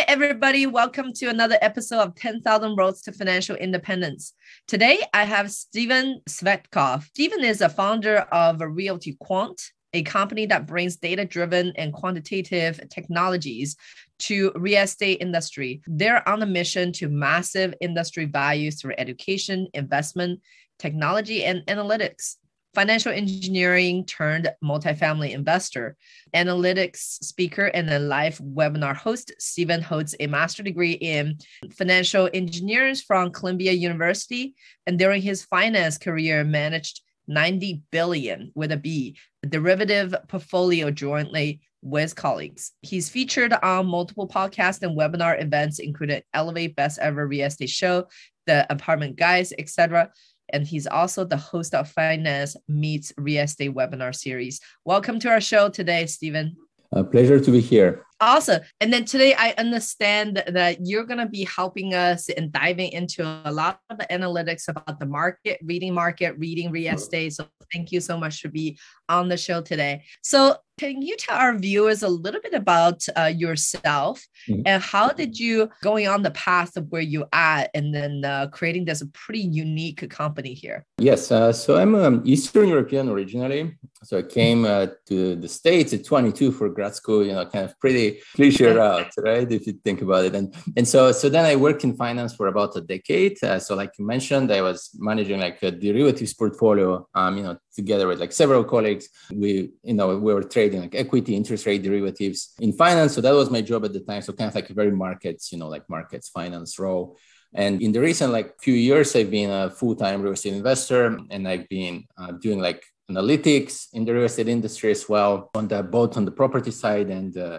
Hi, everybody. Welcome to another episode of 10,000 Roads to Financial Independence. Today, I have Steven Svetkov. Steven is a founder of Realty Quant, a company that brings data-driven and quantitative technologies to real estate industry. They're on a mission to massive industry value through education, investment, technology, and analytics financial engineering turned multifamily investor, analytics speaker, and a live webinar host. Stephen holds a master degree in financial engineering from Columbia University, and during his finance career, managed 90 billion with a B derivative portfolio jointly with colleagues. He's featured on multiple podcasts and webinar events, including Elevate Best Ever Real Estate Show, The Apartment Guys, etc and he's also the host of Finance Meets Real Estate webinar series. Welcome to our show today, Stephen. A pleasure to be here. Awesome. And then today, I understand that you're going to be helping us and diving into a lot of the analytics about the market, reading market, reading real estate. So thank you so much for being on the show today. So can you tell our viewers a little bit about uh, yourself mm-hmm. and how did you going on the path of where you at and then uh, creating this pretty unique company here? Yes, uh, so I'm um, Eastern European originally. So I came uh, to the States at 22 for grad school, you know, kind of pretty cliche route, right? If you think about it. And, and so, so then I worked in finance for about a decade. Uh, so like you mentioned, I was managing like a derivatives portfolio, um, you know, together with like several colleagues. We, you know, we were trading like equity, interest rate derivatives in finance. So that was my job at the time. So kind of like a very markets, you know, like markets finance role. And in the recent like few years, I've been a full-time real estate investor, and I've been uh, doing like analytics in the real estate industry as well, on the both on the property side and uh,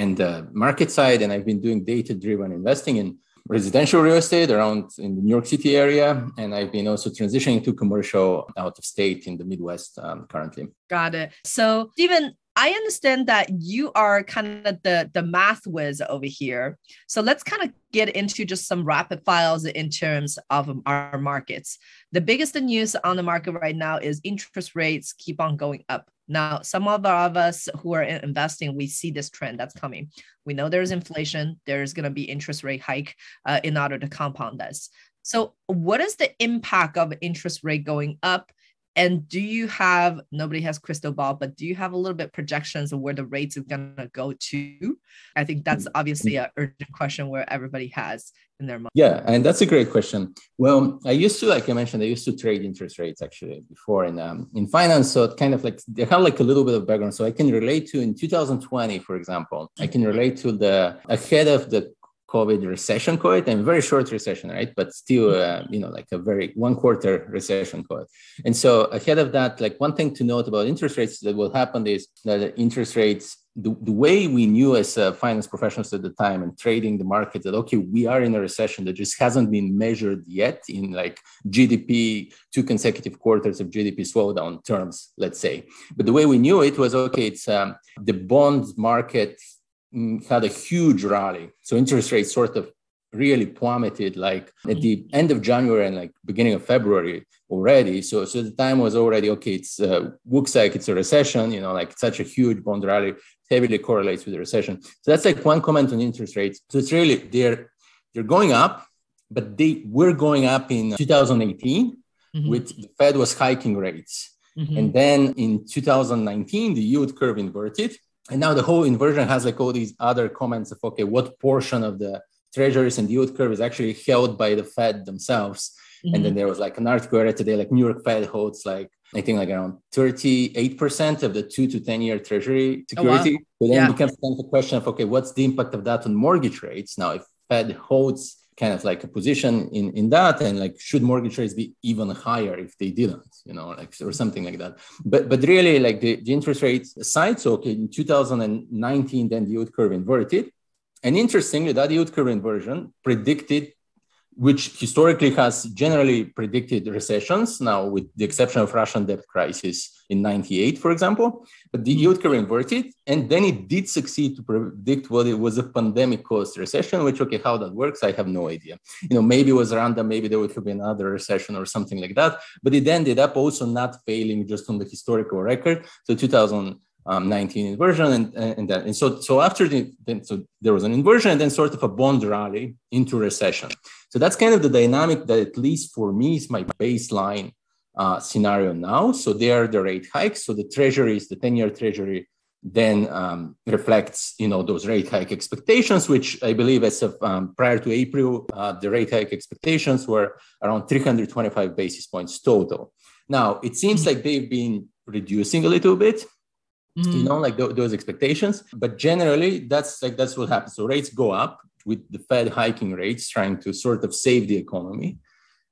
and the market side. And I've been doing data-driven investing in residential real estate around in the New York City area, and I've been also transitioning to commercial out of state in the Midwest um, currently. Got it. So, Steven, I understand that you are kind of the the math whiz over here. So let's kind of get into just some rapid files in terms of our markets. The biggest news on the market right now is interest rates keep on going up. Now, some of us who are investing, we see this trend that's coming. We know there's inflation. There's going to be interest rate hike uh, in order to compound this. So, what is the impact of interest rate going up? And do you have nobody has crystal ball, but do you have a little bit projections of where the rates are gonna go to? I think that's obviously an urgent question where everybody has in their mind. Yeah, and that's a great question. Well, I used to, like I mentioned, I used to trade interest rates actually before in um, in finance. So it kind of like they have like a little bit of background. So I can relate to in 2020, for example, I can relate to the ahead of the COVID recession quote and very short recession, right? But still, uh, you know, like a very one quarter recession quote. And so ahead of that, like one thing to note about interest rates that will happen is that interest rates, the, the way we knew as uh, finance professionals at the time and trading the market that, okay, we are in a recession that just hasn't been measured yet in like GDP, two consecutive quarters of GDP slowdown terms, let's say. But the way we knew it was, okay, it's um, the bond market had a huge rally. So interest rates sort of really plummeted like at the end of January and like beginning of February already. So, so the time was already okay. It's uh, looks like it's a recession. You know, like such a huge bond rally heavily correlates with the recession. So that's like one comment on interest rates. So it's really they're they're going up, but they were going up in 2018 mm-hmm. with the Fed was hiking rates. Mm-hmm. And then in 2019, the yield curve inverted and now the whole inversion has like all these other comments of okay, what portion of the treasuries and yield curve is actually held by the Fed themselves. Mm-hmm. And then there was like an article I read today, like New York Fed holds like I think like around 38% of the two to 10 year treasury security. Oh, wow. So then yeah. it becomes kind of a question of okay, what's the impact of that on mortgage rates? Now, if Fed holds kind of like a position in in that and like should mortgage rates be even higher if they didn't you know like or something like that. But but really like the, the interest rates aside so okay in 2019 then the yield curve inverted. And interestingly that yield curve inversion predicted which historically has generally predicted recessions now with the exception of russian debt crisis in 98 for example but the mm-hmm. yield curve inverted and then it did succeed to predict what it was a pandemic caused recession which okay how that works i have no idea. You know maybe it was random maybe there would have been another recession or something like that but it ended up also not failing just on the historical record. So 2000 um, 19 inversion and, and then and so so after the then so there was an inversion and then sort of a bond rally into recession. So that's kind of the dynamic that at least for me is my baseline uh, scenario now. So there are the rate hikes. So the treasury is the 10-year treasury then um, reflects you know those rate hike expectations which i believe as of um, prior to april uh, the rate hike expectations were around 325 basis points total. Now it seems like they've been reducing a little bit mm-hmm. you know like th- those expectations. But generally that's like that's what happens. So rates go up with the fed hiking rates trying to sort of save the economy.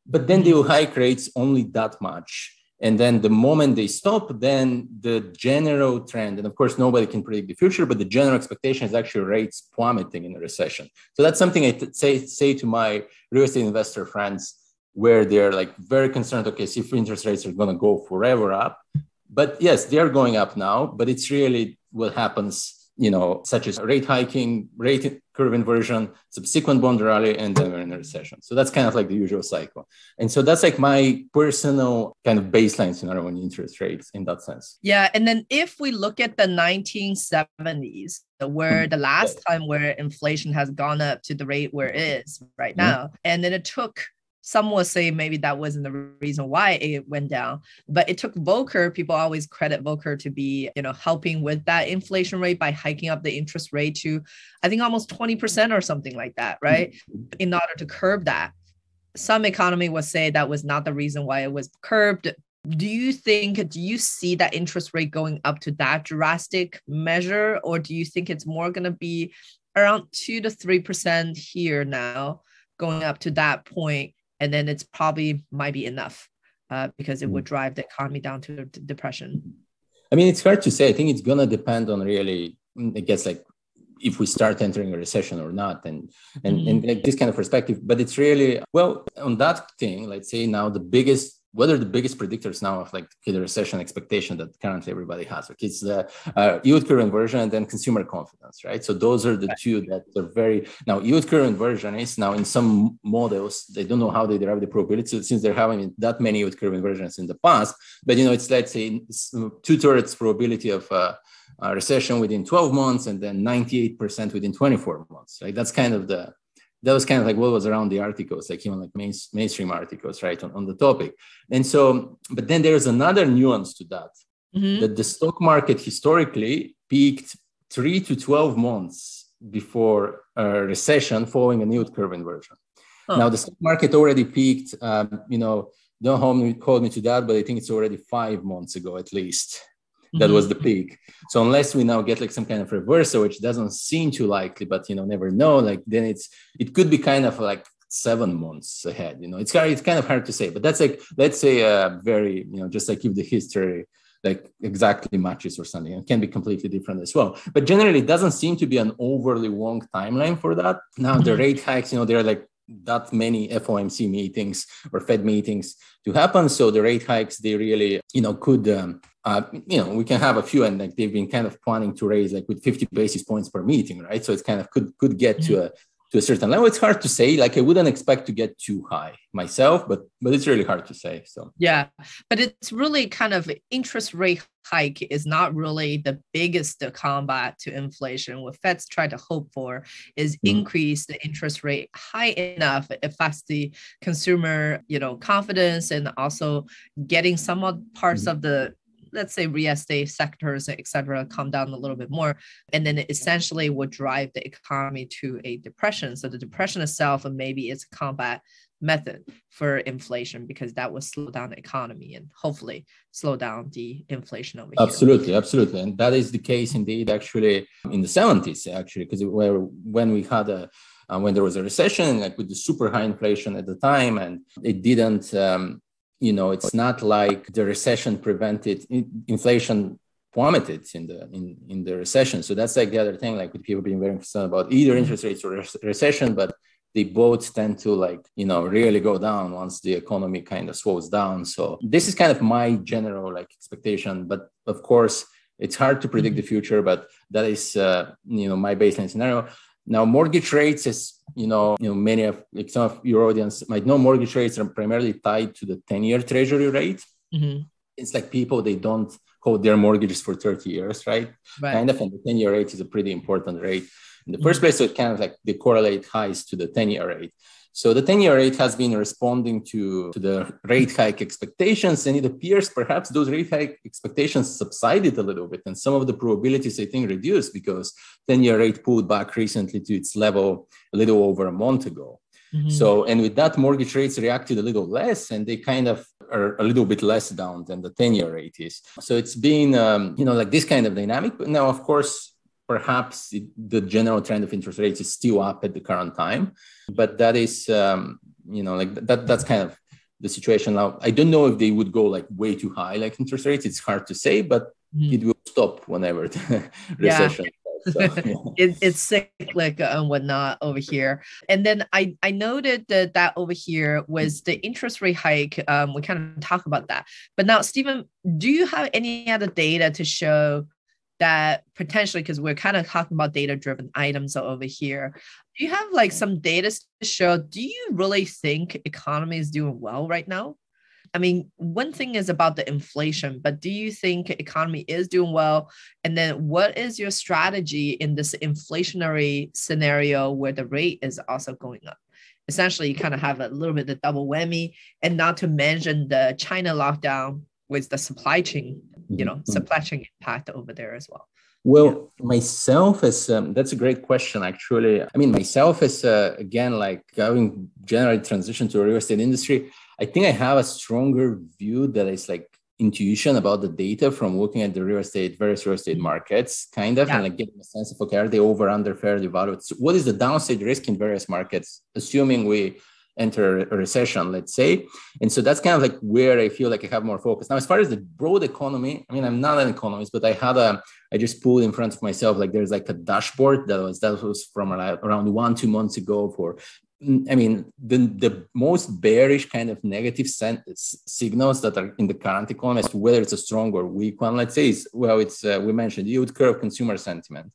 But then they will hike rates only that much. And then the moment they stop then the general trend and of course nobody can predict the future but the general expectation is actually rates plummeting in a recession. So that's something I t- say say to my real estate investor friends where they're like very concerned okay see if interest rates are going to go forever up but yes, they are going up now, but it's really what happens, you know, such as rate hiking, rate curve inversion, subsequent bond rally, and then we're in a recession. So that's kind of like the usual cycle. And so that's like my personal kind of baseline scenario on interest rates in that sense. Yeah. And then if we look at the 1970s, where mm-hmm. the last time where inflation has gone up to the rate where it is right mm-hmm. now, and then it took some will say maybe that wasn't the reason why it went down, but it took Volcker. People always credit Volcker to be, you know, helping with that inflation rate by hiking up the interest rate to, I think, almost 20% or something like that, right? Mm-hmm. In order to curb that. Some economy will say that was not the reason why it was curbed. Do you think, do you see that interest rate going up to that drastic measure, or do you think it's more going to be around two to 3% here now, going up to that point? And then it's probably might be enough uh, because it would mm. drive the economy down to depression. I mean, it's hard to say. I think it's gonna depend on really, I guess, like if we start entering a recession or not, and and mm-hmm. and like this kind of perspective. But it's really well on that thing. Let's say now the biggest what are the biggest predictors now of like the recession expectation that currently everybody has? Like it's the uh, yield curve inversion and then consumer confidence, right? So those are the two that are very now yield curve inversion is now in some models they don't know how they derive the probability since they're having that many yield curve inversions in the past. But you know it's let's say two thirds probability of uh, a recession within 12 months and then 98% within 24 months. Right? That's kind of the that was kind of like what was around the articles, like even like main, mainstream articles, right, on, on the topic. And so, but then there's another nuance to that, mm-hmm. that the stock market historically peaked three to 12 months before a recession following a yield curve inversion. Oh. Now, the stock market already peaked, um, you know, don't hold me, hold me to that, but I think it's already five months ago at least that mm-hmm. was the peak so unless we now get like some kind of reversal which doesn't seem too likely but you know never know like then it's it could be kind of like seven months ahead you know it's kind of, it's kind of hard to say but that's like let's say a very you know just like if the history like exactly matches or something it can be completely different as well but generally it doesn't seem to be an overly long timeline for that now the mm-hmm. rate hikes you know they're like that many FOMC meetings or Fed meetings to happen. So the rate hikes, they really, you know, could, um, uh, you know, we can have a few, and like they've been kind of planning to raise like with 50 basis points per meeting, right? So it's kind of could could get to a to a certain level. It's hard to say. Like I wouldn't expect to get too high myself, but but it's really hard to say. So yeah, but it's really kind of interest rate hike is not really the biggest combat to inflation. What Fed's try to hope for is mm. increase the interest rate high enough it affects the consumer, you know, confidence and also getting some parts mm. of the let's say real estate sectors, et cetera, come down a little bit more. And then it essentially would drive the economy to a depression. So the depression itself maybe it's a combat method for inflation because that would slow down the economy and hopefully slow down the inflation over absolutely here. absolutely and that is the case indeed actually in the 70s actually because where when we had a uh, when there was a recession like with the super high inflation at the time and it didn't um, you know it's not like the recession prevented inflation plummeted in the in, in the recession so that's like the other thing like with people being very concerned about either mm-hmm. interest rates or recession but they both tend to like you know really go down once the economy kind of slows down so this is kind of my general like expectation but of course it's hard to predict mm-hmm. the future but that is uh, you know my baseline scenario now, mortgage rates, as you know, you know, many of like some of your audience might know, mortgage rates are primarily tied to the 10-year treasury rate. Mm-hmm. It's like people they don't hold their mortgages for 30 years, right? right. Kind of, and the 10 year rate is a pretty important rate. In the 1st mm-hmm. place, so it kind of like they correlate highs to the 10 year rate. So the 10 year rate has been responding to, to the rate hike expectations, and it appears perhaps those rate hike expectations subsided a little bit, and some of the probabilities, I think, reduced because 10 year rate pulled back recently to its level a little over a month ago. Mm-hmm. So, and with that, mortgage rates reacted a little less, and they kind of are a little bit less down than the 10 year rate is. So it's been, um, you know, like this kind of dynamic. But now, of course, perhaps it, the general trend of interest rates is still up at the current time, but that is, um, you know, like that, that's kind of the situation now. I don't know if they would go like way too high, like interest rates. It's hard to say, but mm. it will stop whenever the recession so, yeah. it, it's cyclic and whatnot over here. And then I, I noted that that over here was the interest rate hike. Um, we kind of talk about that. But now, Stephen, do you have any other data to show that potentially, because we're kind of talking about data driven items over here, do you have like some data to show, do you really think economy is doing well right now? I mean, one thing is about the inflation, but do you think economy is doing well? And then what is your strategy in this inflationary scenario where the rate is also going up? Essentially, you kind of have a little bit of double whammy, and not to mention the China lockdown with the supply chain, you know, mm-hmm. supply chain impact over there as well. Well, yeah. myself is um, that's a great question. Actually, I mean, myself is uh, again like having generally transition to real estate industry. I think I have a stronger view that is like intuition about the data from looking at the real estate, various real estate markets, kind of, yeah. and like getting a sense of okay, are they over, under, fairly valued? So what is the downside risk in various markets, assuming we enter a recession, let's say. And so that's kind of like where I feel like I have more focus. Now, as far as the broad economy, I mean, I'm not an economist, but I had a, I just pulled in front of myself, like there's like a dashboard that was, that was from around one, two months ago for I mean, the, the most bearish kind of negative signals that are in the current economy whether it's a strong or weak one, let's say, is well, it's uh, we mentioned yield curve, consumer sentiment,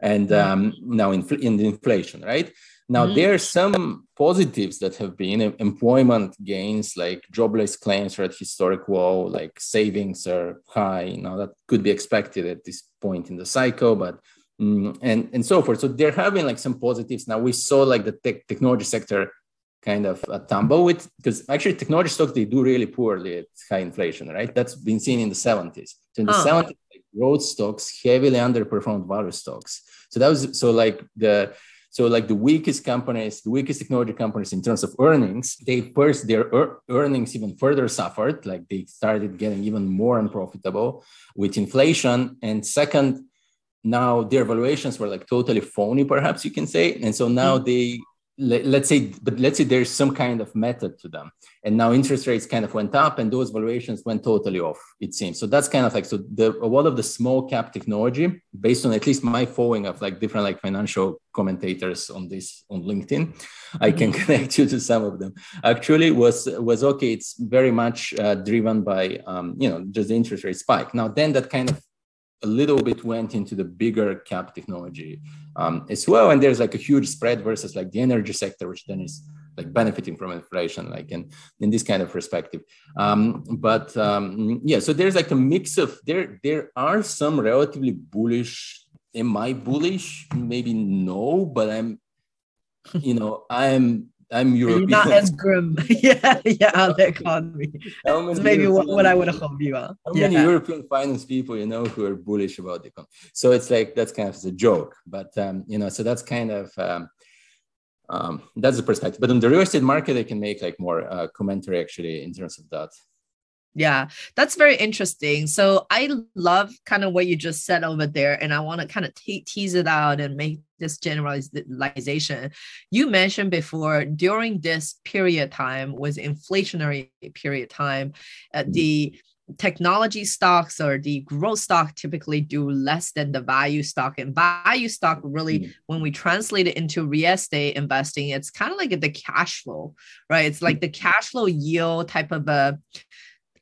and um, now in, in the inflation, right? Now mm-hmm. there are some positives that have been employment gains, like jobless claims are at historic low, like savings are high. You know that could be expected at this point in the cycle, but mm, and and so forth. So there have been like some positives. Now we saw like the tech, technology sector kind of a tumble with because actually technology stocks they do really poorly at high inflation, right? That's been seen in the 70s. So in the 70s, like, growth stocks heavily underperformed value stocks. So that was so like the so like the weakest companies, the weakest technology companies in terms of earnings, they first their er- earnings even further suffered, like they started getting even more unprofitable with inflation. And second, now their valuations were like totally phony, perhaps you can say. And so now mm-hmm. they let, us say, but let's say there's some kind of method to them. And now interest rates kind of went up and those valuations went totally off, it seems. So that's kind of like, so the, a lot of the small cap technology, based on at least my following of like different like financial commentators on this on LinkedIn, I can mm-hmm. connect you to some of them. Actually was, was okay. It's very much uh, driven by, um, you know, just the interest rate spike. Now then that kind of a little bit went into the bigger cap technology um, as well. And there's like a huge spread versus like the energy sector, which then is like benefiting from inflation, like in, in this kind of perspective. Um, but um, yeah, so there's like a mix of there, there are some relatively bullish. Am I bullish? Maybe no, but I'm, you know, I'm I'm European. You're not as grim. yeah, yeah, the economy. That's maybe what, what I would hope you are. How yeah. many European finance people you know who are bullish about the economy? So it's like that's kind of a joke, but um, you know, so that's kind of um, um, that's the perspective. But on the real estate market, I can make like more uh, commentary actually in terms of that. Yeah, that's very interesting. So I love kind of what you just said over there, and I want to kind of te- tease it out and make this generalization. You mentioned before during this period time was inflationary period time, uh, mm-hmm. the technology stocks or the growth stock typically do less than the value stock and value stock really mm-hmm. when we translate it into real estate investing it's kind of like the cash flow right it's like the cash flow yield type of a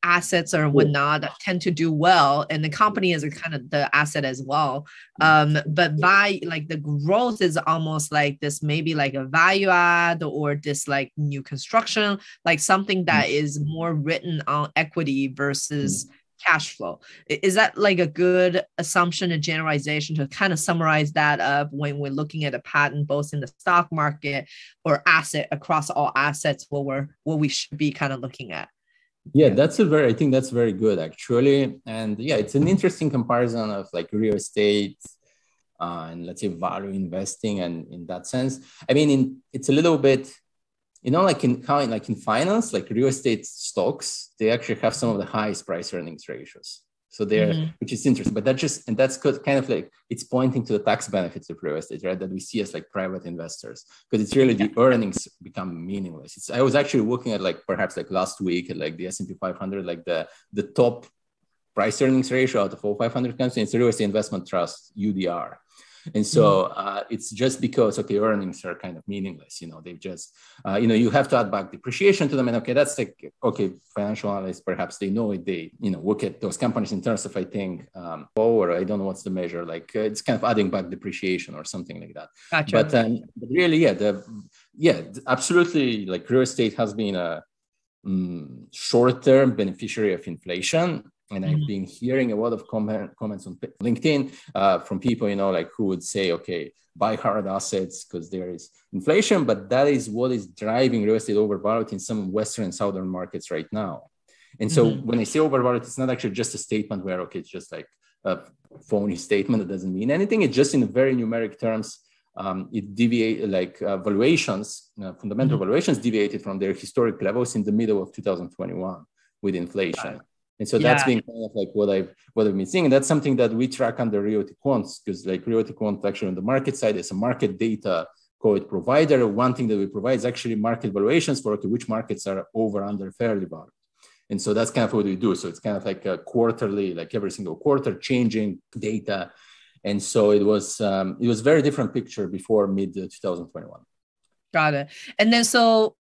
assets or whatnot that tend to do well and the company is a kind of the asset as well. Um but by like the growth is almost like this maybe like a value add or this like new construction like something that is more written on equity versus cash flow. Is that like a good assumption and generalization to kind of summarize that up when we're looking at a pattern both in the stock market or asset across all assets what we're what we should be kind of looking at? Yeah, that's a very I think that's very good actually. And yeah, it's an interesting comparison of like real estate uh, and let's say value investing and in that sense. I mean in, it's a little bit you know, like in kind like in finance, like real estate stocks, they actually have some of the highest price earnings ratios. So there, mm-hmm. which is interesting, but that just and that's kind of like it's pointing to the tax benefits of real estate, right? That we see as like private investors, because it's really the earnings become meaningless. It's, I was actually looking at like perhaps like last week at like the S and P 500, like the the top price earnings ratio out of all 500 companies. It's real estate investment trust UDR, and so mm-hmm. uh, it's just because okay earnings are kind of meaningless you know they've just uh, you know you have to add back depreciation to them. And okay that's like okay financial analysts perhaps they know it. They you know look at those companies in terms of i think um, or i don't know what's the measure. Like uh, it's kind of adding back depreciation or something like that. Gotcha. but, um, but really yeah the yeah absolutely like real estate has been a um, short-term beneficiary of inflation and mm-hmm. I've been hearing a lot of comment, comments on LinkedIn uh, from people, you know, like who would say, okay, buy hard assets because there is inflation, but that is what is driving real estate overvalued in some Western and Southern markets right now. And so mm-hmm. when I say overvalued, it's not actually just a statement where, okay, it's just like a phony statement that doesn't mean anything. It's just in very numeric terms. Um, it deviate like uh, valuations, uh, fundamental mm-hmm. valuations deviated from their historic levels in the middle of 2021 with inflation. And so yeah. that's been kind of like what I've what I've been seeing. And that's something that we track under Realty Quants because like Realty Quant actually on the market side is a market data code provider. One thing that we provide is actually market valuations for okay, which markets are over under fairly valued. And so that's kind of what we do. So it's kind of like a quarterly, like every single quarter, changing data. And so it was um, it was very different picture before mid 2021. Got it. And then so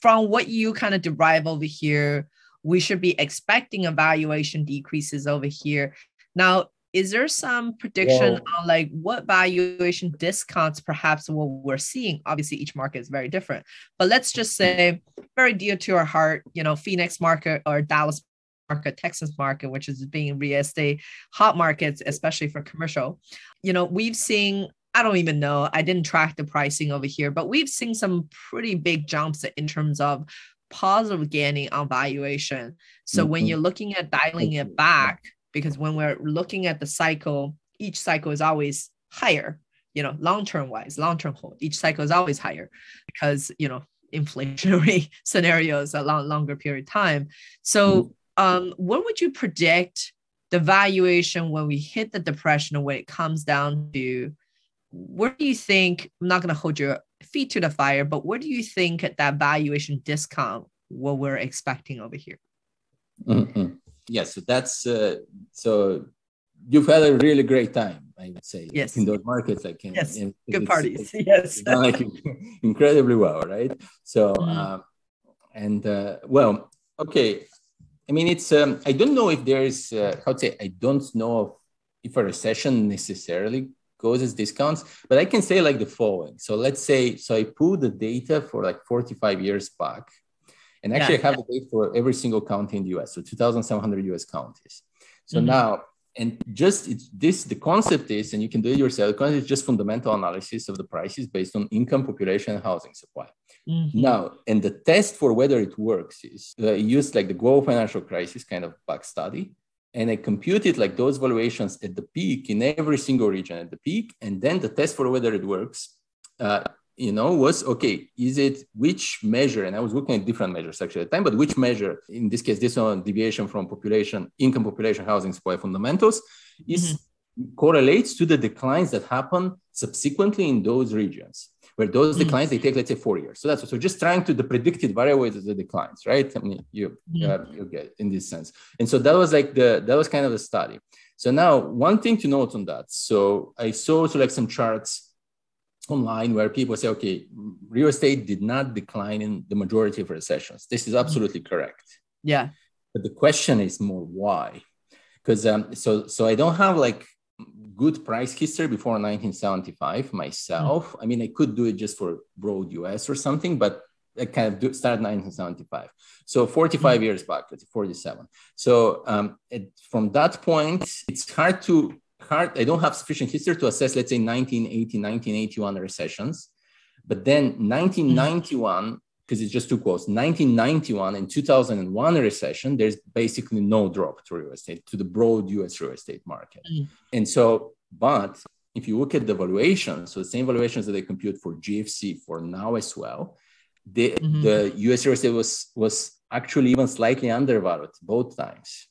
from what you kind of derive over here, we should be expecting evaluation decreases over here. Now, is there some prediction on like what valuation discounts perhaps what we're seeing? Obviously, each market is very different, but let's just say very dear to our heart, you know, Phoenix market or Dallas market, Texas market, which is being real estate hot markets, especially for commercial. You know, we've seen I don't even know. I didn't track the pricing over here, but we've seen some pretty big jumps in terms of positive gaining on valuation. So mm-hmm. when you're looking at dialing it back, because when we're looking at the cycle, each cycle is always higher, you know, long-term wise, long-term hold, each cycle is always higher because, you know, inflationary scenarios a long, longer period of time. So mm-hmm. um, what would you predict the valuation when we hit the depression or when it comes down to where do you think i'm not going to hold your feet to the fire, but what do you think that valuation discount what we're expecting over here? Mm-hmm. Yes, so that's uh, so you've had a really great time, I would say. Yes. In those markets, like in, yes, in, good parties. yes. like incredibly well, right? So, mm. uh, and uh, well, okay. I mean, it's um, I don't know if there is uh, how to say I don't know if a recession necessarily causes discounts, but I can say like the following. So let's say, so I pull the data for like 45 years back, and actually yeah, I have yeah. the data for every single county in the US, so 2,700 US counties. So mm-hmm. now, and just it's this, the concept is, and you can do it yourself, the concept is just fundamental analysis of the prices based on income, population, and housing supply. Mm-hmm. Now, and the test for whether it works is uh, used like the global financial crisis kind of back study and I computed like those valuations at the peak in every single region at the peak, and then the test for whether it works, uh, you know, was okay. Is it which measure? And I was looking at different measures actually at the time, but which measure? In this case, this one deviation from population, income, population, housing supply fundamentals is mm-hmm. correlates to the declines that happen subsequently in those regions where those mm-hmm. declines they take let's say four years. So that's so just trying to the predicted variables of the declines right? I mean you uh, you get in this sense. And so that was like the that was kind of the study. So now one thing to note on that. So i saw so like some charts online where people say okay real estate did not decline in the majority of recessions. This is absolutely mm-hmm. correct. Yeah. But the question is more why? Because um, so so i don't have like good price history before 1975 myself. Mm. I mean, I could do it just for broad US or something, but I kind of do, started 1975. So 45 mm-hmm. years back, it's 47. So um, it, from that point, it's hard to hard. I don't have sufficient history to assess, let's say 1980, 1981 recessions. But then 1991, because it's just two quotes, 1991 and 2001 recession, there's basically no drop to real estate, to the broad US real estate market. Mm. And so, but if you look at the valuations, so the same valuations that they compute for GFC for now as well, the, mm-hmm. the US real estate was, was actually even slightly undervalued both times.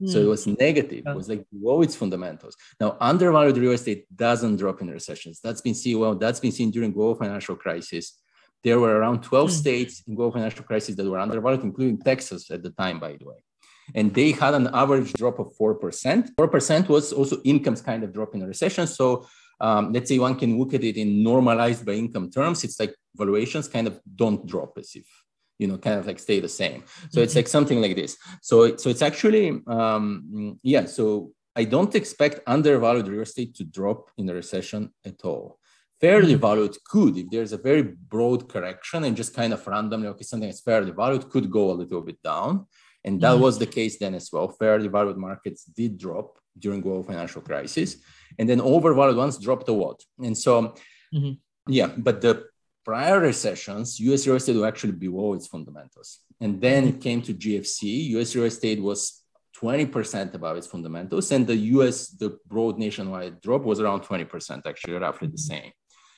Mm. So it hmm. was negative. It was like below its fundamentals. Now, undervalued real estate doesn't drop in recessions. That's been seen well. That's been seen during global financial crisis. There were around 12 mm. states in global financial crisis that were undervalued, including Texas at the time, by the way. And they had an average drop of 4%. 4% was also incomes kind of drop in a recession. So um, let's say one can look at it in normalized by income terms. It's like valuations kind of don't drop as if you know kind of like stay the same so mm-hmm. it's like something like this so so it's actually um yeah so i don't expect undervalued real estate to drop in a recession at all fairly mm-hmm. valued could if there's a very broad correction and just kind of randomly okay something that's fairly valued could go a little bit down and that mm-hmm. was the case then as well fairly valued markets did drop during global financial crisis and then overvalued ones dropped a lot and so mm-hmm. yeah but the prior recessions, US real estate was actually below its fundamentals. And then it came to GFC, US real estate was 20% above its fundamentals. And the US, the broad nationwide drop was around 20%, actually, roughly the same.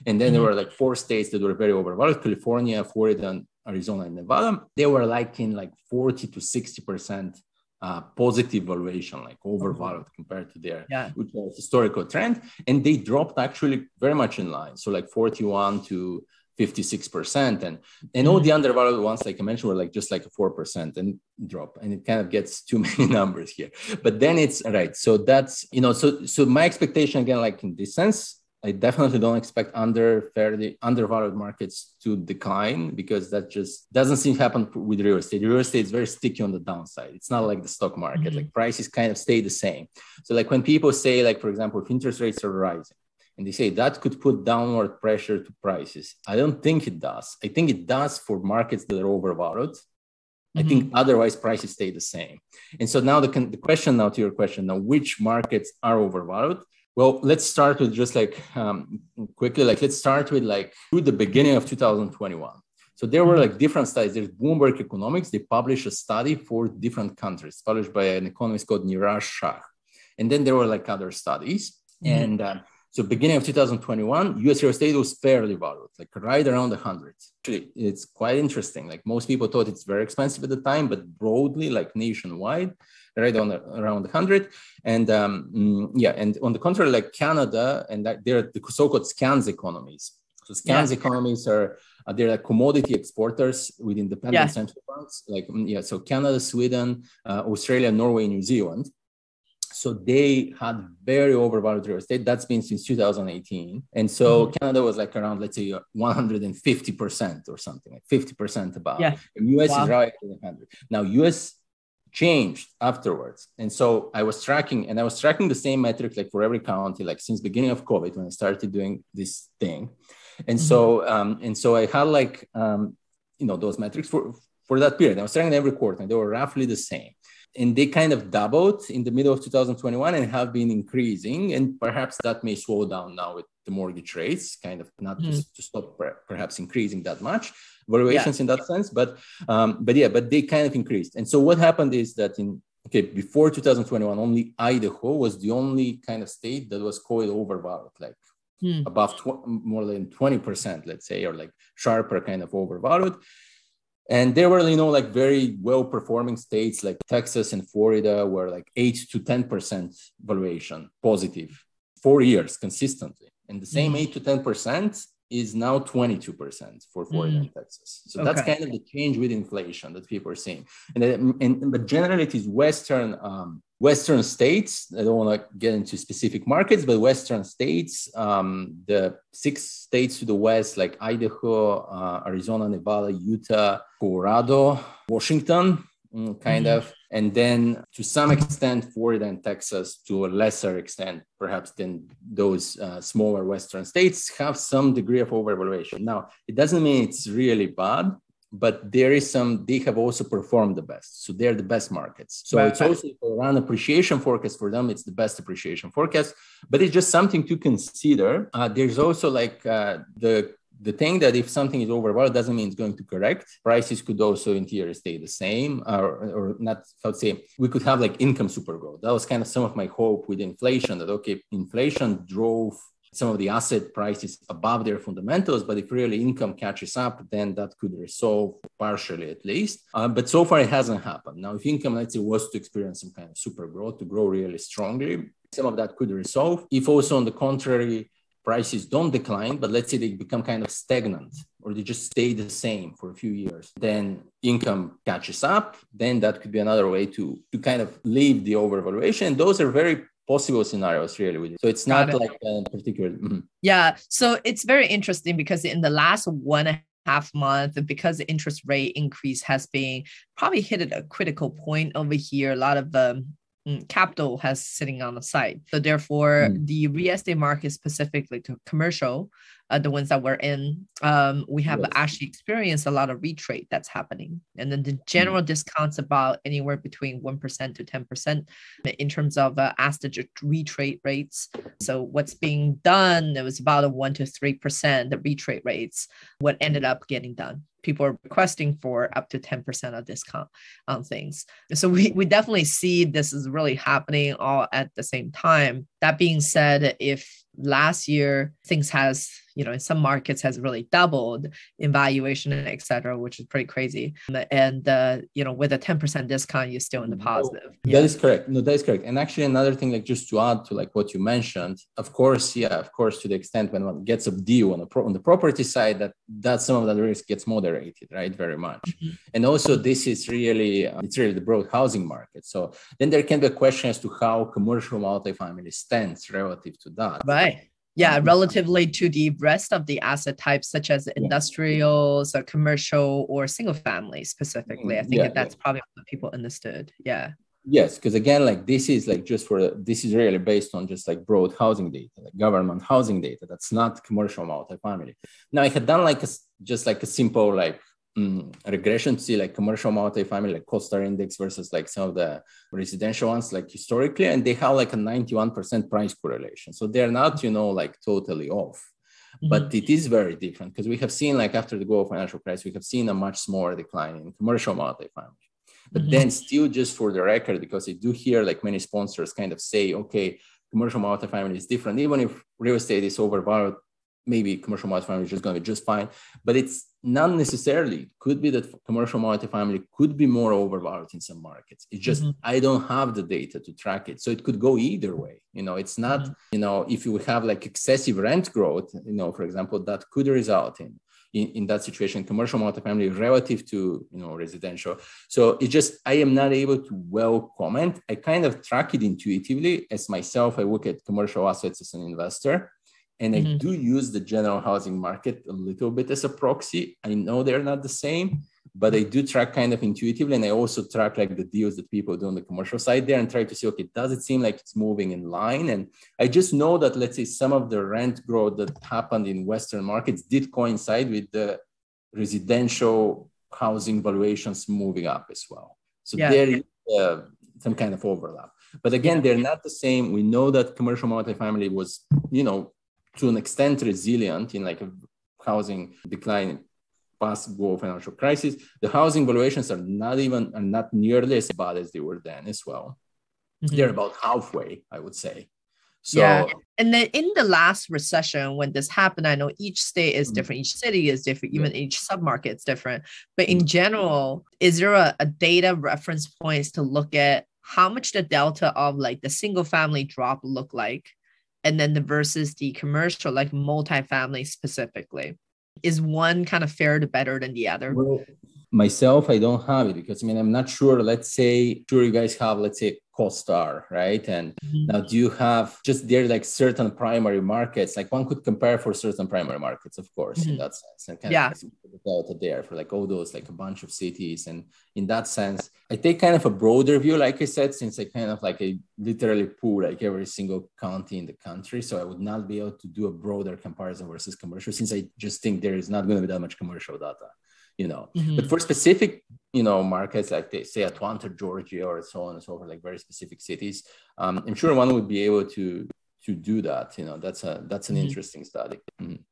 And then there were like four states that were very overvalued California, Florida, and Arizona, and Nevada. They were like in like 40 to 60% uh, positive valuation, like overvalued compared to their yeah. historical trend. And they dropped actually very much in line. So like 41 to 56% and and all the mm-hmm. undervalued ones like i mentioned were like just like a 4% and drop and it kind of gets too many numbers here but then it's right so that's you know so so my expectation again like in this sense i definitely don't expect under fairly undervalued markets to decline because that just doesn't seem to happen with real estate real estate is very sticky on the downside it's not like the stock market mm-hmm. like prices kind of stay the same so like when people say like for example if interest rates are rising and they say that could put downward pressure to prices. I don't think it does. I think it does for markets that are overvalued. I think mm-hmm. otherwise prices stay the same. And so now the, the question now to your question now, which markets are overvalued? Well, let's start with just like um, quickly, like let's start with like through the beginning of 2021. So there were like different studies. There's Bloomberg Economics. They published a study for different countries, published by an economist called Niraj Shah. And then there were like other studies. Mm-hmm. And uh, so beginning of 2021, US real estate was fairly valued, like right around 100. Actually, it's quite interesting. Like most people thought it's very expensive at the time, but broadly, like nationwide, right on around hundred. And um, mm, yeah, and on the contrary, like Canada and that they're the so-called scans economies. So scans yeah. economies are uh, they're like commodity exporters with independent yeah. central banks. Like mm, yeah, so Canada, Sweden, uh, Australia, Norway, New Zealand. So they had very overvalued real estate. That's been since 2018. And so mm-hmm. Canada was like around, let's say, 150% or something, like 50% above. Yeah. And US wow. is right at 100. Now, US changed afterwards. And so I was tracking, and I was tracking the same metric like for every county, like since beginning of COVID when I started doing this thing. And mm-hmm. so, um, and so I had like, um, you know, those metrics for for that period. I was tracking every quarter, and they were roughly the same and they kind of doubled in the middle of 2021 and have been increasing and perhaps that may slow down now with the mortgage rates kind of not mm. to, to stop perhaps increasing that much valuations yeah. in that sense but um, but yeah but they kind of increased and so what happened is that in okay before 2021 only idaho was the only kind of state that was called overvalued like mm. above tw- more than 20% let's say or like sharper kind of overvalued and there were you know like very well performing states like texas and florida were like 8 to 10% valuation positive four years consistently and the same mm. 8 to 10% is now 22% for Florida mm. and Texas. So okay. that's kind of the change with inflation that people are seeing. And, then, and but generally it is Western um, Western states. I don't want to get into specific markets, but Western states, um, the six states to the west, like Idaho, uh, Arizona, Nevada, Utah, Colorado, Washington, kind mm-hmm. of, and then to some extent, Florida and Texas, to a lesser extent, perhaps than those uh, smaller Western states, have some degree of overvaluation. Now, it doesn't mean it's really bad. but there is some, they have also performed the best. So they're the best markets. So Right. it's also run appreciation forecast for them, it's the best appreciation forecast, but it's just something to consider. Uh, there's also like uh, the the thing that if something is overvalued doesn't mean it's going to correct. Prices could also in theory stay the same, or, or not. I would say we could have like income super growth. That was kind of some of my hope with inflation. That okay, inflation drove some of the asset prices above their fundamentals, but if really income catches up, then that could resolve partially at least. Uh, but so far it hasn't happened. Now, if income, let's say, was to experience some kind of super growth to grow really strongly, some of that could resolve. If also on the contrary, prices don't decline, but let's say they become kind of stagnant or they just stay the same for a few years, then income catches up. Then that could be another way to, to kind of leave the overvaluation. And those are very possible scenarios, really. So it's not it. like a particular. mhm. Yeah. So it's very interesting because in the last one and a half month, because the interest rate increase has been probably hit at a critical point over here, a lot of um, mm, capital has sitting on the side. So therefore, Mm. the real estate market specifically to commercial, uh, the ones that we're in, um, we have Yes. actually experienced a lot of retrade that's happening. And then the general discounts about anywhere between 1% to 10% in terms of uh, asset retrade rates. So what's being done, it was about a 1% to 3%, the retrade rates, what ended up getting done. People are requesting for up to 10% of discount on things. So we, we definitely see this is really happening all at the same time. That being said, if last year things has you know in some markets has really doubled in valuation et cetera which is pretty crazy and uh, you know with a 10% discount you're still in the No, positive That is correct. No, that is correct. And actually, another thing, like just to add to like what you mentioned, of course, yeah, of course, to the extent when one gets a deal on the pro- on the property side, that that some of that risk gets moderated, right? Very much. Mhm. And also, this is really uh, it's really the broad housing market. So then there can be a question as to how commercial multifamily stands relative to that. right yeah Mhm. relatively to the rest of the asset types such as industrials or commercial or single family specifically i Mm, think yeah, that that's probably what people understood yeah Yes, because again, like this is like just for this is really based on just like broad housing data, like government housing data. That's not commercial multifamily. Now I had done like a, just like a simple like mm, regression to see like commercial multifamily, like CoStar index versus like some of the residential ones, like historically, and they have like a 91% price correlation. So they're not, you know, like totally off. But it is very different because we have seen like after the global financial crisis, we have seen a much smaller decline in commercial multifamily. But Mhm. then still just for the record, because I do hear like many sponsors kind of say, okay, commercial multifamily is different. Even if real estate is overvalued, maybe commercial multifamily is just going to be just fine. But it's not necessarily. Could be that commercial multifamily could be more overvalued in some markets. It's just Mhm. I don't have the data to track it. So it could go either way. You know, it's not, you know, if you have like excessive rent growth, you know, for example, that could result in in, in that situation, commercial multifamily relative to you know residential. So it just I am not able to well comment. I kind of track it intuitively as myself. I look at commercial assets as an investor. And I Mhm. do use the general housing market a little bit as a proxy. I know they're not the same, but I do track kind of intuitively. And I also track like the deals that people do on the commercial side there and try to see, okay, does it seem like it's moving in line? And I just know that, let's say, some of the rent growth that happened in Western markets did coincide with the residential housing valuations moving up as well. So Yeah. there is uh, some kind of overlap. But again, they're not the same. We know that commercial multifamily was, you know, to an extent resilient in like a housing decline past global financial crisis. The housing valuations are not even are not nearly as bad as they were then as well. Mhm. They're about halfway, I would say. So Yeah. And then in the last recession, when this happened, I know each state is Mhm. different, each city is different, Yeah. even each submarket is different. But in general, is there a, a data reference points to look at how much the delta of like the single family drop look like, and then the versus the commercial, like multifamily specifically? Is one kind of fared better than the other? Well, myself, I don't have it because I mean, I'm not sure. Let's say, sure, you guys have, let's say, CoStar, right? And Mhm. now, do you have just there like certain primary markets? Like one could compare for certain primary markets, of course, in Mhm. that sense, and kind Yeah. of delta there for like all those like a bunch of cities. And in that sense, I take kind of a broader view, like I said, since I kind of like I literally pull like every single county in the country, so I would not be able to do a broader comparison versus commercial, since I just think there is not going to be that much commercial data you know. Mm-hmm. But for specific, you know, markets like they say Atlanta, Georgia, or so on and so forth, like very specific cities, um, I'm sure one would be able to to do that. You know, that's a that's an mm-hmm. interesting study. Mm-hmm.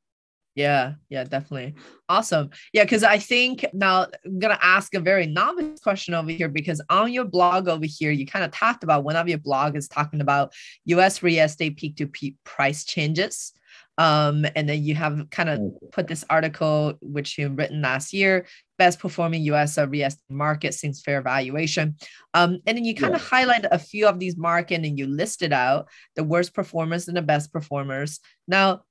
Yeah, yeah, definitely. Awesome. Yeah, because I think now I'm gonna ask a very novice question over here because on your blog over here, you kind of talked about one of your blog is talking about US real estate peak to peak price changes. Um, and then you have kind of put this article which you've written last year, best performing US real estate market since fair valuation. Um, and then you kind yeah. of highlight a few of these markets and you listed out the worst performers and the best performers. Now,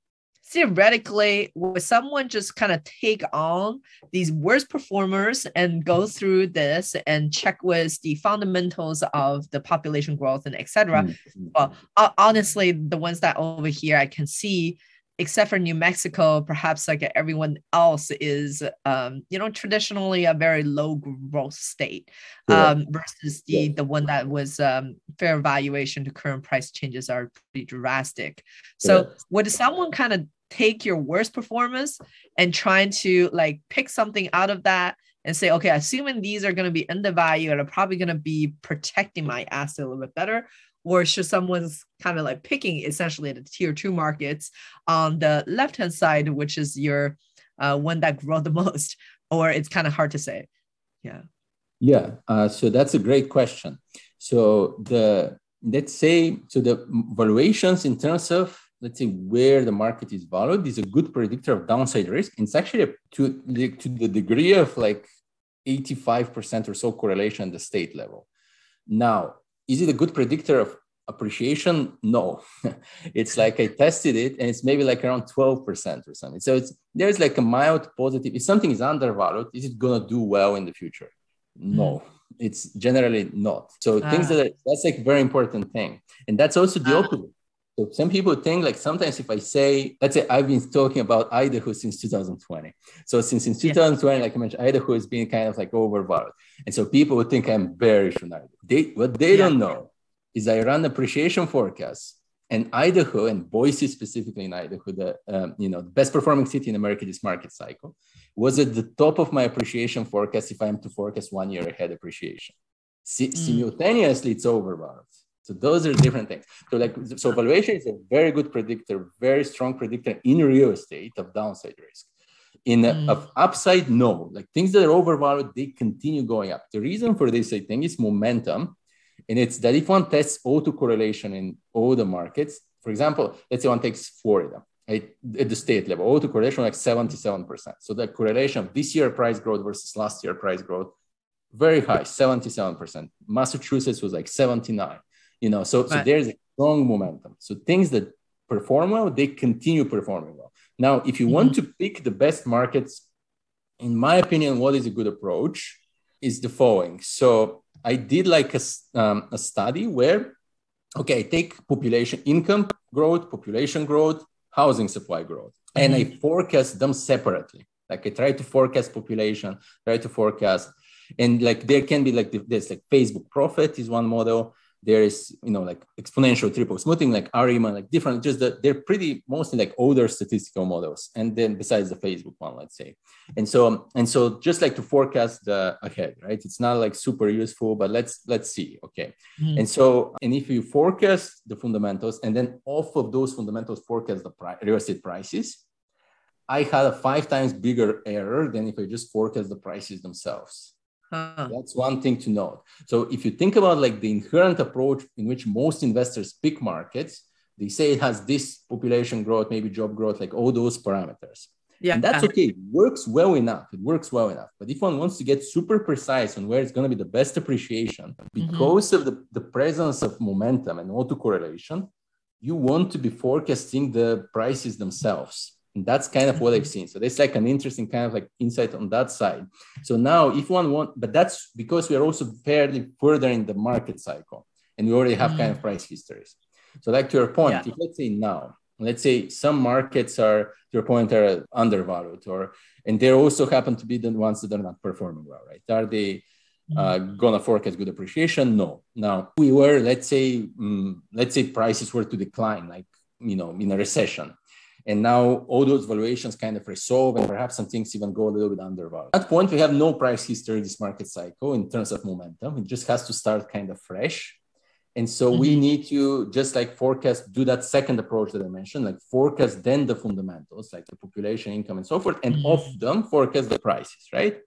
theoretically, would someone just kind of take on these worst performers and go through this and check with the fundamentals of the population growth and etc. Mm-hmm. Well, honestly, the ones that over here I can see except for New Mexico, perhaps like everyone else is, um, you know, traditionally a very low growth state um, versus the yeah. the one that was um, fair valuation to current price changes are pretty drastic. So yeah. would someone kind of take your worst performance and trying to like pick something out of that and say, okay, assuming these are going to be undervalued and are probably going to be protecting my asset a little bit better, or should someone's kind of like picking essentially the tier two markets on the left hand side, which is your uh, one that grow the most, or it's kind of hard to say. Yeah. Yeah. Uh, so that's a great question. So the let's say so the valuations in terms of let's say where the market is valued is a good predictor of downside risk. It's actually to to the degree of like 85% or so correlation at the state level. Now, is it a good predictor of appreciation? No. it's like I tested it and it's maybe like around 12% or something. So it's there's like a mild positive. If something is undervalued, is it gonna do well in the future? No. Mm. It's generally not. So ah. things that are, that's like very important thing. And that's also the ah. opposite. So some people think like sometimes if I say, let's say I've been talking about Idaho since 2020. So since in 2020, yeah. like I mentioned, Idaho has been kind of like overvalued. And so people would think I'm bearish on Idaho. They, what they yeah. don't know is I run appreciation forecasts and Idaho and Boise specifically in Idaho, the um, you know the best performing city in America this market cycle, was at the top of my appreciation forecast if I am to forecast one year ahead appreciation. Mm. Simultaneously, it's overvalued. So those are different things. So like so valuation is a very good predictor, very strong predictor in real estate of downside risk. In mm. of upside, no. Like things that are overvalued, they continue going up. The reason for this, I think, is momentum. And it's that if one tests autocorrelation in all the markets, for example, let's say one takes Florida at, at the state level, autocorrelation like 77%. So the correlation of this year price growth versus last year price growth, very high, 77%. Massachusetts was like 79 you know so, so there's a strong momentum so things that perform well they continue performing well now if you mm-hmm. want to pick the best markets in my opinion what is a good approach is the following so i did like a, um, a study where okay take population income growth population growth housing supply growth mm-hmm. and i mm-hmm. forecast them separately like i try to forecast population try to forecast and like there can be like this like facebook Prophet is one model there is you know like exponential triple smoothing like ARIMA like different just that they're pretty mostly like older statistical models. And then besides the facebook one let's say. And so and so just like to forecast the ahead right? It's not like super useful but let's let's see. Okay. Mm. and so and if you forecast the fundamentals and then off of those fundamentals forecast the pri- real estate prices i had a five times bigger error than if i just forecast the prices themselves Huh. That's one thing to note. So if you think about like the inherent approach in which most investors pick markets, they say it has this population growth, maybe job growth, like all those parameters. Yeah. And that's okay. It works well enough. It works well enough. But if one wants to get super precise on where it's going to be the best appreciation, mm-hmm. because mm-hmm. of the, the presence of momentum and autocorrelation, you want to be forecasting the prices themselves. And that's kind of what I've seen. So there's like an interesting kind of like insight on that side. So now if one want, but that's because we are also fairly further in the market cycle and we already have mm. kind of price histories. So like to your point, yeah. if let's say now, let's say some markets are to your point are undervalued or and they also happen to be the ones that are not performing well, right? Are they uh, mm. gonna forecast good appreciation? No. Now we were, let's say, um, let's say prices were to decline, like you know, in a recession And now all those valuations kind of resolve and perhaps some things even go a little bit undervalued. At that point, we have no price history this market cycle in terms of momentum. It just has to start kind of fresh. And so mm-hmm. we need to just like forecast, do that second approach that I mentioned, like forecast then the fundamentals, like the population, income, and so forth, and mm-hmm. off them forecast the prices, right?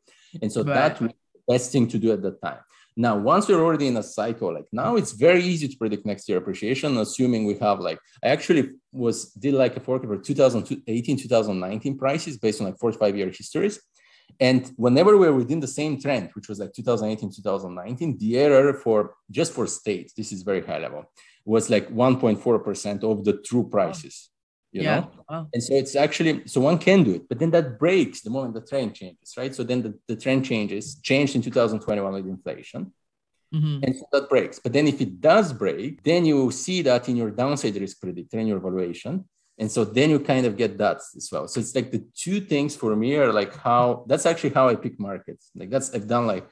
And so right. that the best thing to do at that time. Now, once we're already in a cycle, like now it's very easy to predict next year appreciation, assuming we have like, I actually was did like a forecast for 2018, 2019 prices based on like 45 year histories. And whenever we're within the same trend, which was like 2018, 2019, the error for just for states, this is very high level, was like 1.4% of the true prices. You yeah. know? Wow. And so it's actually so one can do it, but then that breaks the moment the trend changes, right? So then the, the trend changes, changed in 2021 with inflation. Mm-hmm. And so that breaks. But then if it does break, then you see that in your downside risk predictor and your valuation. And so then you kind of get that as well. So it's like the two things for me are like how that's actually how I pick markets. Like that's I've done like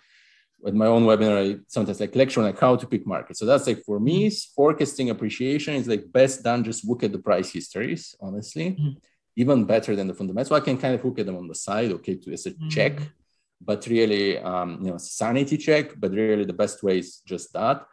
with my own webinar, I sometimes like lecture on like how to pick markets. So that's like for me, mm-hmm. forecasting appreciation is like best done. Just look at the price histories, honestly, mm-hmm. even better than the fundamentals. So I can kind of look at them on the side, okay, to as a mm-hmm. check, but really, um, you know, sanity check. But really, the best way is just that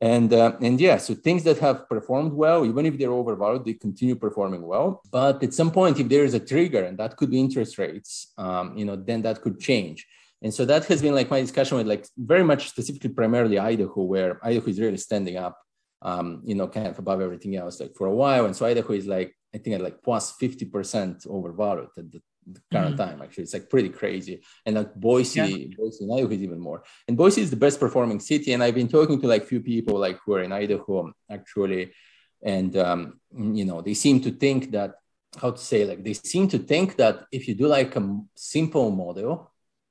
and uh, and yeah so things that have performed well even if they're overvalued they continue performing well but at some point if there is a trigger and that could be interest rates um, you know then that could change and so that has been like my discussion with like very much specifically primarily idaho where idaho is really standing up um, you know kind of above everything else like for a while. And so idaho is like i think at like plus 50% overvalued at the the current mm-hmm. time actually. It's like pretty crazy. And like boise yeah. boise in idaho is even more. And boise is the best performing city. And i've been talking to like few people like who are in idaho actually. And um, you know they seem to think that how to say like they seem to think that if you do like a simple model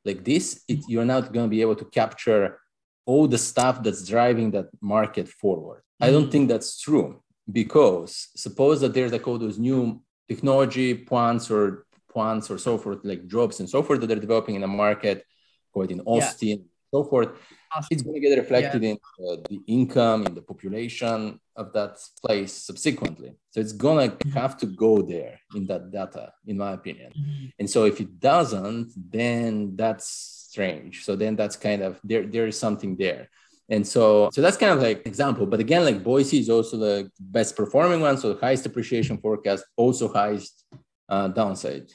like this it, you're not going to be able to capture all the stuff that's driving that market forward i don't mm-hmm. think that's true because suppose that there's like all those new technology plants or quants or so forth, like jobs and so forth that they're developing in the market, quite in Austin, yeah. So forth. It's going to get reflected yeah. in uh, the income, in the population of that place subsequently. So it's going to mm-hmm. have to go there in that data, in my opinion. Mm-hmm. And so if it doesn't, then that's strange. So then that's kind of there. There is something there. And so, so that's kind of like example. But again, like Boise is also the best performing one. So the highest appreciation forecast, also highest uh, downside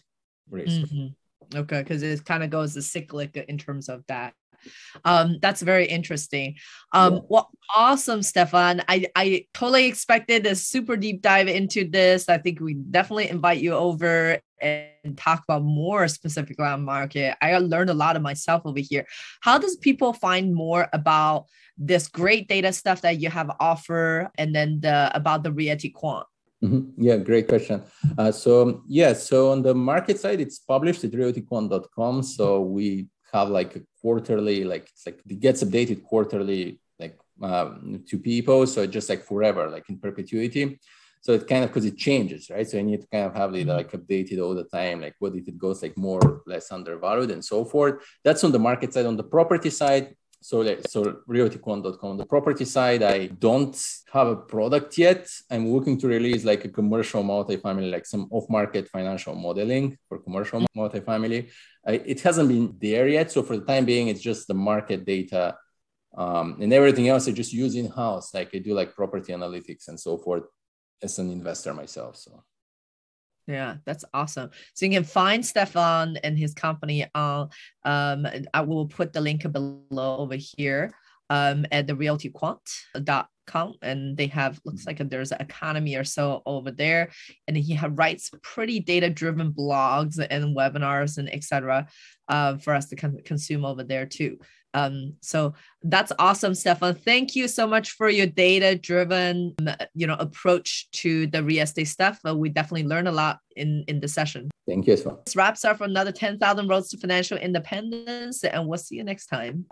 risk. Mm-hmm. Okay, because it kind of goes the cyclic in terms of that. Um, that's very interesting. Um, yeah. well, awesome, Stefan. I, I totally expected a super deep dive into this. I think we definitely invite you over and talk about more specific on market. I learned a lot of myself over here. How does people find more about this great data stuff that you have offer and then the about the realty quant? Mm-hmm. Yeah, great question. Uh, so yeah, so on the market side, it's published at realtyquant.com. So we have like a quarterly, like it's like it gets updated quarterly, like um, to people. So it just like forever, like in perpetuity. So it kind of because it changes, right? So you need to kind of have it mm-hmm. like updated all the time. Like what if it goes like more or less undervalued and so forth. That's on the market side. On the property side, so, so realtyquant.com. The property side, I don't have a product yet. I'm looking to release like a commercial multifamily, like some off-market financial modeling for commercial multifamily. I, it hasn't been there yet. So for the time being, it's just the market data um, and everything else I just use in-house. Like I do like property analytics and so forth as an investor myself. So yeah, that's awesome. So you can find Stefan and his company on um I will put the link below over here um at the realtyquant.com and they have looks like there's an economy or so over there and he have, writes pretty data driven blogs and webinars and etc uh, for us to con- consume over there too um, so that's awesome, Stefan. Thank you so much for your data-driven, you know, approach to the real estate stuff. Uh, we definitely learned a lot in in the session. Thank you as well. This wraps up another 10,000 Roads to Financial Independence, and we'll see you next time.